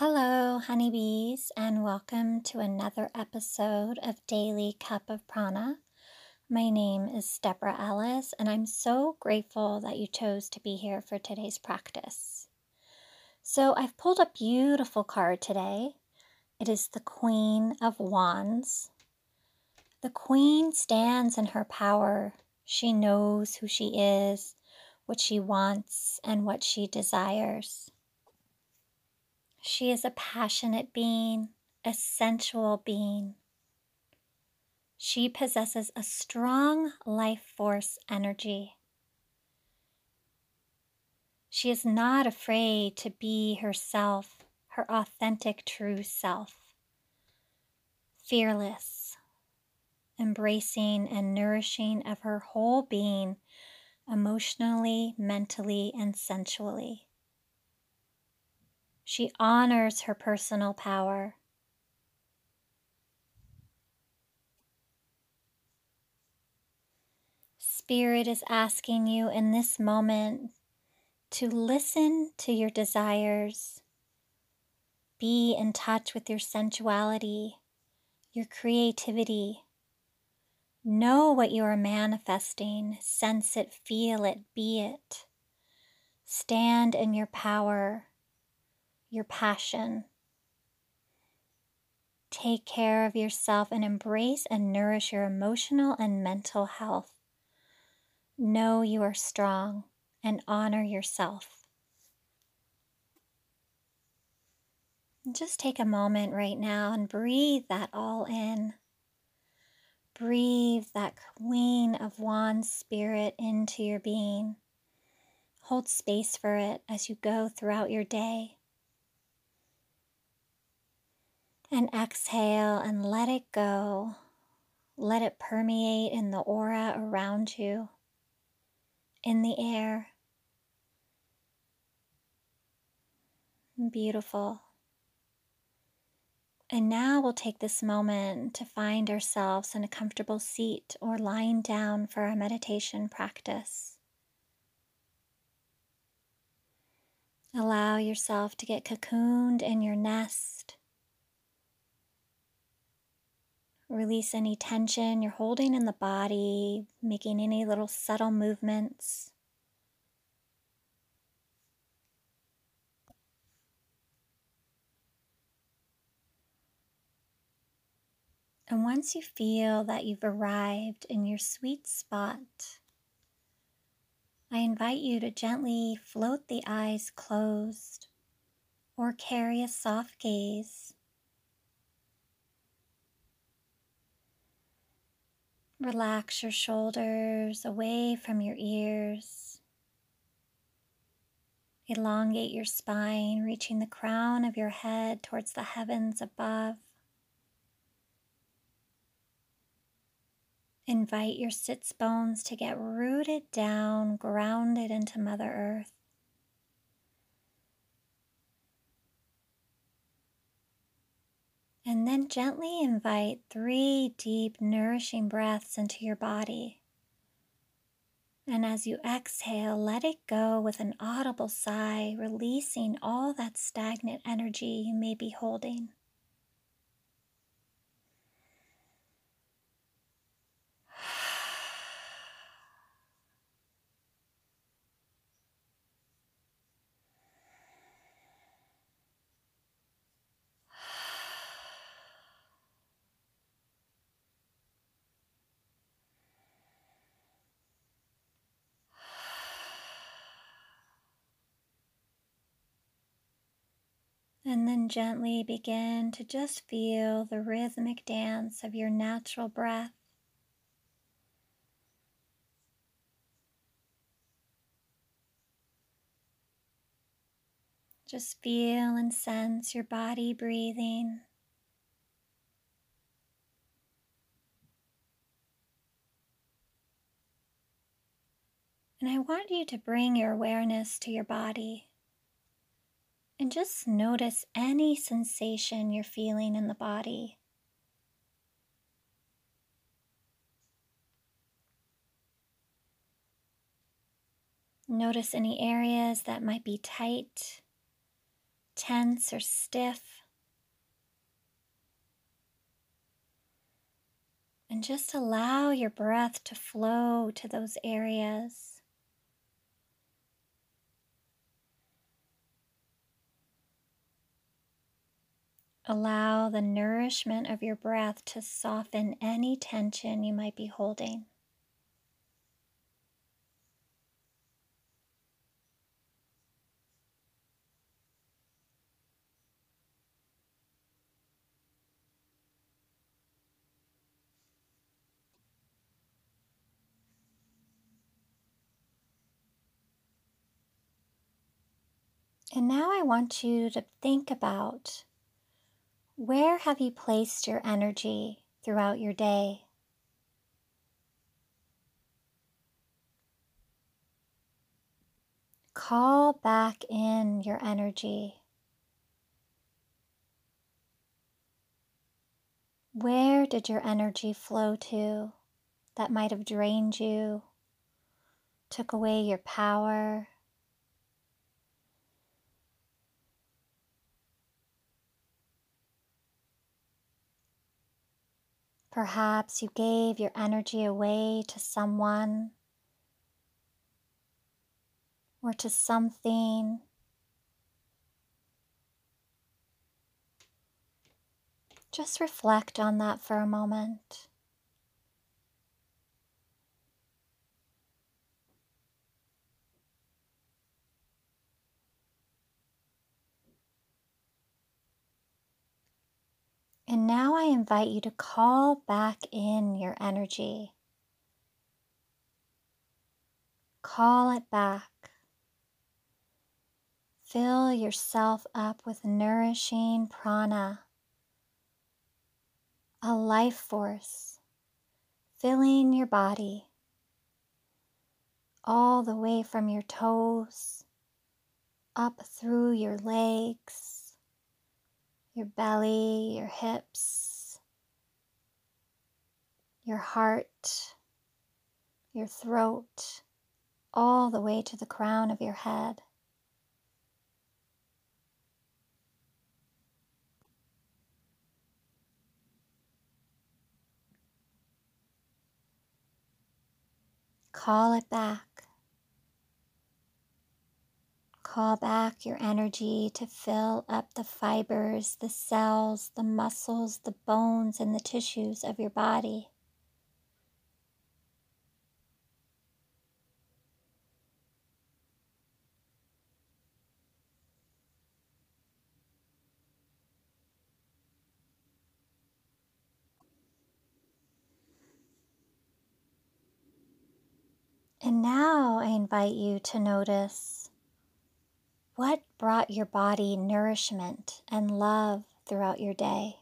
Hello, honeybees, and welcome to another episode of Daily Cup of Prana. My name is Deborah Ellis, and I'm so grateful that you chose to be here for today's practice. So, I've pulled a beautiful card today. It is the Queen of Wands. The Queen stands in her power. She knows who she is, what she wants, and what she desires. She is a passionate being, a sensual being. She possesses a strong life force energy. She is not afraid to be herself, her authentic true self. Fearless, embracing and nourishing of her whole being emotionally, mentally, and sensually. She honors her personal power. Spirit is asking you in this moment to listen to your desires, be in touch with your sensuality, your creativity. Know what you are manifesting, sense it, feel it, be it. Stand in your power your passion. Take care of yourself and embrace and nourish your emotional and mental health. Know you are strong and honor yourself. Just take a moment right now and breathe that all in. Breathe that Queen of Wands spirit into your being. Hold space for it as you go throughout your day. And exhale and let it go. Let it permeate in the aura around you, in the air. Beautiful. And now we'll take this moment to find ourselves in a comfortable seat or lying down for our meditation practice. Allow yourself to get cocooned in your nest Release any tension you're holding in the body, making any little subtle movements. And once you feel that you've arrived in your sweet spot, I invite you to gently float the eyes closed or carry a soft gaze Relax your shoulders away from your ears. Elongate your spine, reaching the crown of your head towards the heavens above. Invite your sits bones to get rooted down, grounded into Mother Earth. And then gently invite three deep, nourishing breaths into your body. And as you exhale, let it go with an audible sigh, releasing all that stagnant energy you may be holding. And then gently begin to just feel the rhythmic dance of your natural breath. Just feel and sense your body breathing. And I want you to bring your awareness to your body. And just notice any sensation you're feeling in the body. Notice any areas that might be tight, tense or stiff. And just allow your breath to flow to those areas. Allow the nourishment of your breath to soften any tension you might be holding. And now I want you to think about where have you placed your energy throughout your day? Call back in your energy. Where did your energy flow to that might have drained you, took away your power? Perhaps you gave your energy away to someone or to something. Just reflect on that for a moment. And now I invite you to call back in your energy. Call it back. Fill yourself up with nourishing prana, a life force filling your body all the way from your toes up through your legs your belly, your hips, your heart, your throat, all the way to the crown of your head. Call it back. Call back your energy to fill up the fibers, the cells, the muscles, the bones, and the tissues of your body. And now I invite you to notice what brought your body nourishment and love throughout your day?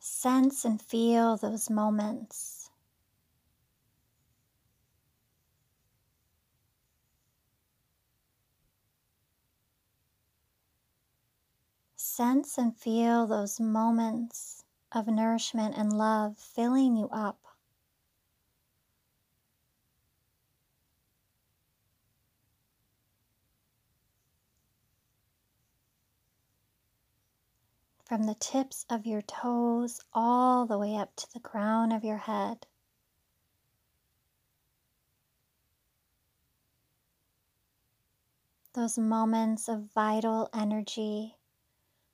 Sense and feel those moments. Sense and feel those moments of nourishment and love filling you up. From the tips of your toes all the way up to the crown of your head. Those moments of vital energy,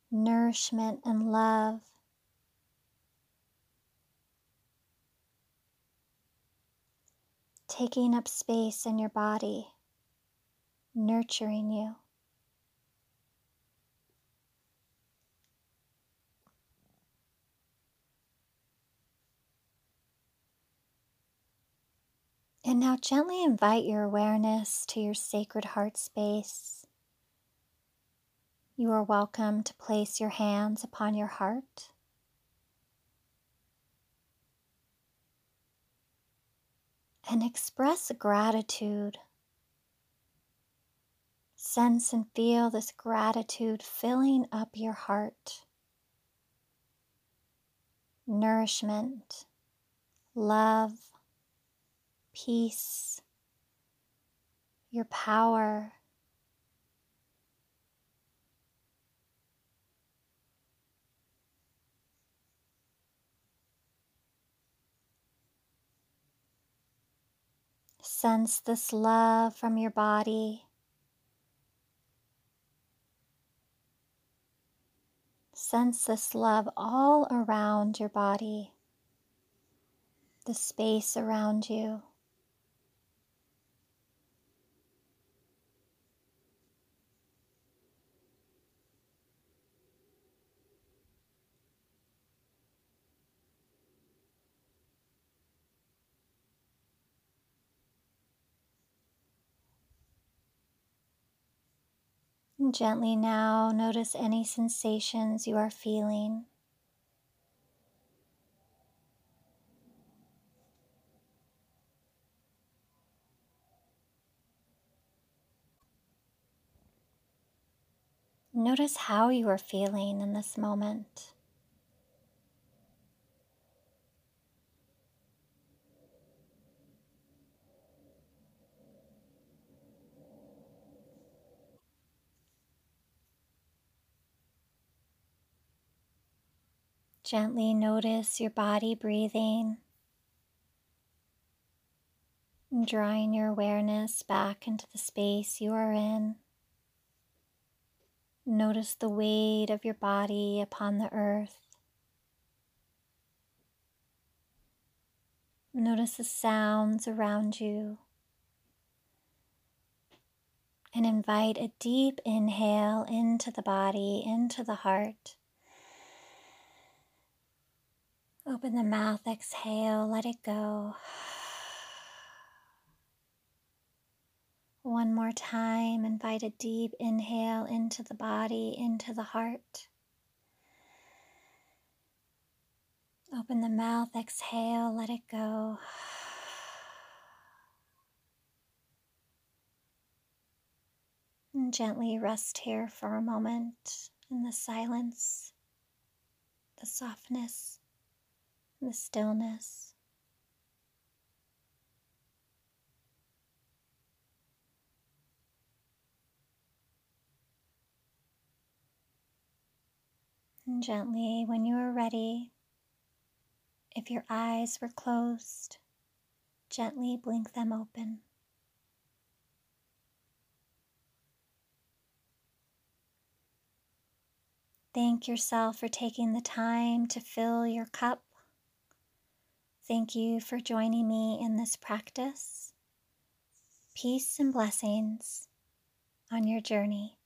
nourishment, and love. Taking up space in your body, nurturing you. And now gently invite your awareness to your sacred heart space. You are welcome to place your hands upon your heart. And express gratitude. Sense and feel this gratitude filling up your heart. Nourishment, love, peace, your power. Sense this love from your body. Sense this love all around your body, the space around you. Gently now notice any sensations you are feeling. Notice how you are feeling in this moment. Gently notice your body breathing, and drawing your awareness back into the space you are in. Notice the weight of your body upon the earth. Notice the sounds around you. And invite a deep inhale into the body, into the heart. Open the mouth, exhale, let it go. One more time, invite a deep inhale into the body, into the heart. Open the mouth, exhale, let it go. And gently rest here for a moment in the silence, the softness the stillness. And gently, when you are ready, if your eyes were closed, gently blink them open. Thank yourself for taking the time to fill your cup Thank you for joining me in this practice. Peace and blessings on your journey.